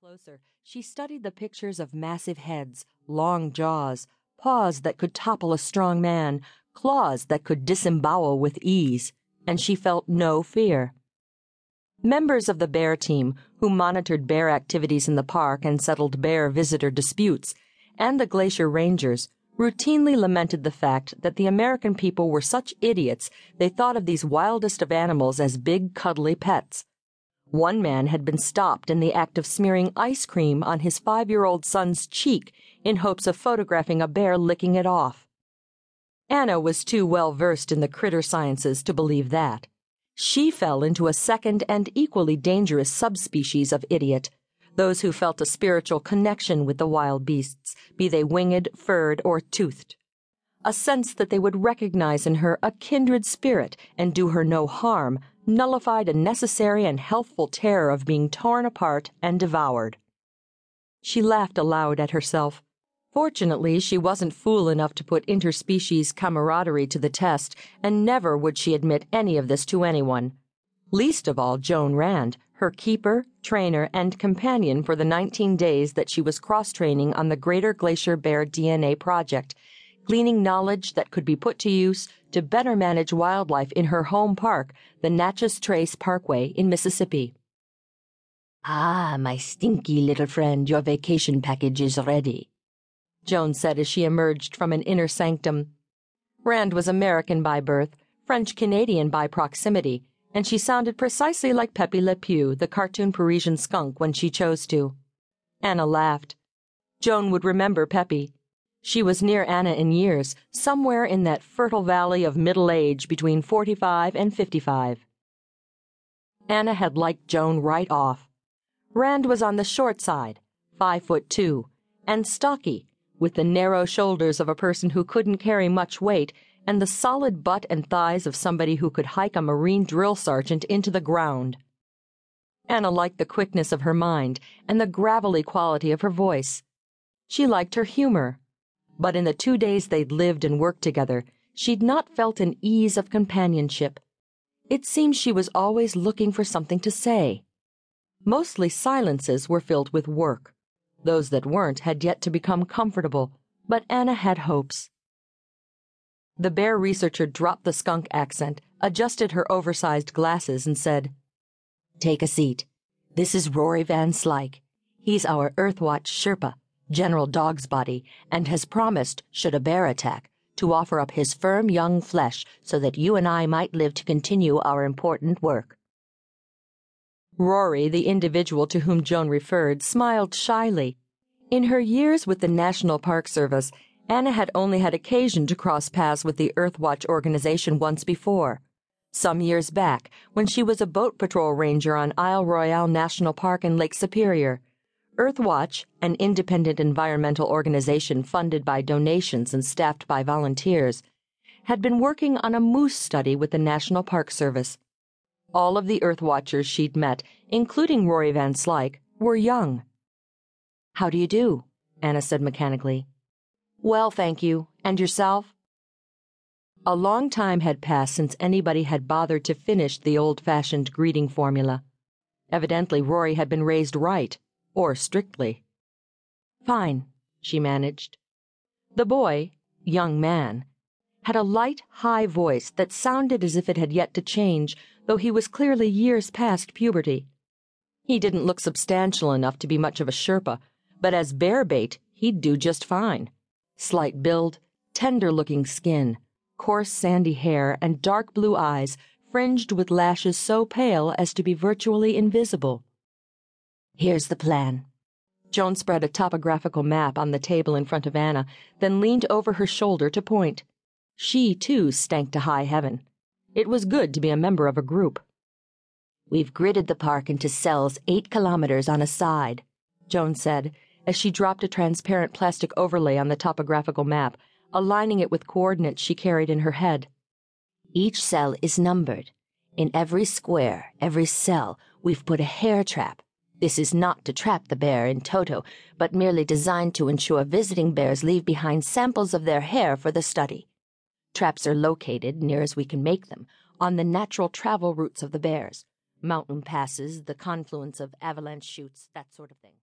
Closer, she studied the pictures of massive heads, long jaws, paws that could topple a strong man, claws that could disembowel with ease, and she felt no fear. Members of the bear team, who monitored bear activities in the park and settled bear visitor disputes, and the glacier rangers, routinely lamented the fact that the American people were such idiots they thought of these wildest of animals as big, cuddly pets. One man had been stopped in the act of smearing ice cream on his five year old son's cheek in hopes of photographing a bear licking it off. Anna was too well versed in the critter sciences to believe that. She fell into a second and equally dangerous subspecies of idiot those who felt a spiritual connection with the wild beasts, be they winged, furred, or toothed. A sense that they would recognize in her a kindred spirit and do her no harm nullified a necessary and healthful terror of being torn apart and devoured. She laughed aloud at herself. Fortunately, she wasn't fool enough to put interspecies camaraderie to the test, and never would she admit any of this to anyone. Least of all Joan Rand, her keeper, trainer, and companion for the 19 days that she was cross training on the Greater Glacier Bear DNA project gleaning knowledge that could be put to use to better manage wildlife in her home park, the Natchez Trace Parkway in Mississippi. Ah, my stinky little friend, your vacation package is ready, Joan said as she emerged from an inner sanctum. Rand was American by birth, French Canadian by proximity, and she sounded precisely like Pepe Le Pew, the cartoon Parisian skunk, when she chose to. Anna laughed. Joan would remember Pepe. She was near Anna in years, somewhere in that fertile valley of middle age between 45 and 55. Anna had liked Joan right off. Rand was on the short side, five foot two, and stocky, with the narrow shoulders of a person who couldn't carry much weight and the solid butt and thighs of somebody who could hike a Marine drill sergeant into the ground. Anna liked the quickness of her mind and the gravelly quality of her voice. She liked her humor but in the two days they'd lived and worked together, she'd not felt an ease of companionship. It seemed she was always looking for something to say. Mostly silences were filled with work. Those that weren't had yet to become comfortable, but Anna had hopes. The bear researcher dropped the skunk accent, adjusted her oversized glasses, and said, Take a seat. This is Rory Van Slyke. He's our Earthwatch Sherpa. General Dogsbody, and has promised, should a bear attack, to offer up his firm young flesh so that you and I might live to continue our important work. Rory, the individual to whom Joan referred, smiled shyly. In her years with the National Park Service, Anna had only had occasion to cross paths with the Earthwatch organization once before. Some years back, when she was a boat patrol ranger on Isle Royale National Park in Lake Superior. Earthwatch, an independent environmental organization funded by donations and staffed by volunteers, had been working on a moose study with the National Park Service. All of the Earthwatchers she'd met, including Rory Van Slyke, were young. How do you do? Anna said mechanically. Well, thank you. And yourself? A long time had passed since anybody had bothered to finish the old fashioned greeting formula. Evidently, Rory had been raised right or strictly. Fine, she managed. The boy, young man, had a light, high voice that sounded as if it had yet to change, though he was clearly years past puberty. He didn't look substantial enough to be much of a Sherpa, but as bear bait, he'd do just fine. Slight build, tender looking skin, coarse sandy hair, and dark blue eyes fringed with lashes so pale as to be virtually invisible. Here's the plan. Joan spread a topographical map on the table in front of Anna, then leaned over her shoulder to point. She, too, stank to high heaven. It was good to be a member of a group. We've gridded the park into cells eight kilometers on a side, Joan said, as she dropped a transparent plastic overlay on the topographical map, aligning it with coordinates she carried in her head. Each cell is numbered. In every square, every cell, we've put a hair trap this is not to trap the bear in toto, but merely designed to ensure visiting bears leave behind samples of their hair for the study. Traps are located, near as we can make them, on the natural travel routes of the bears mountain passes, the confluence of avalanche chutes, that sort of thing.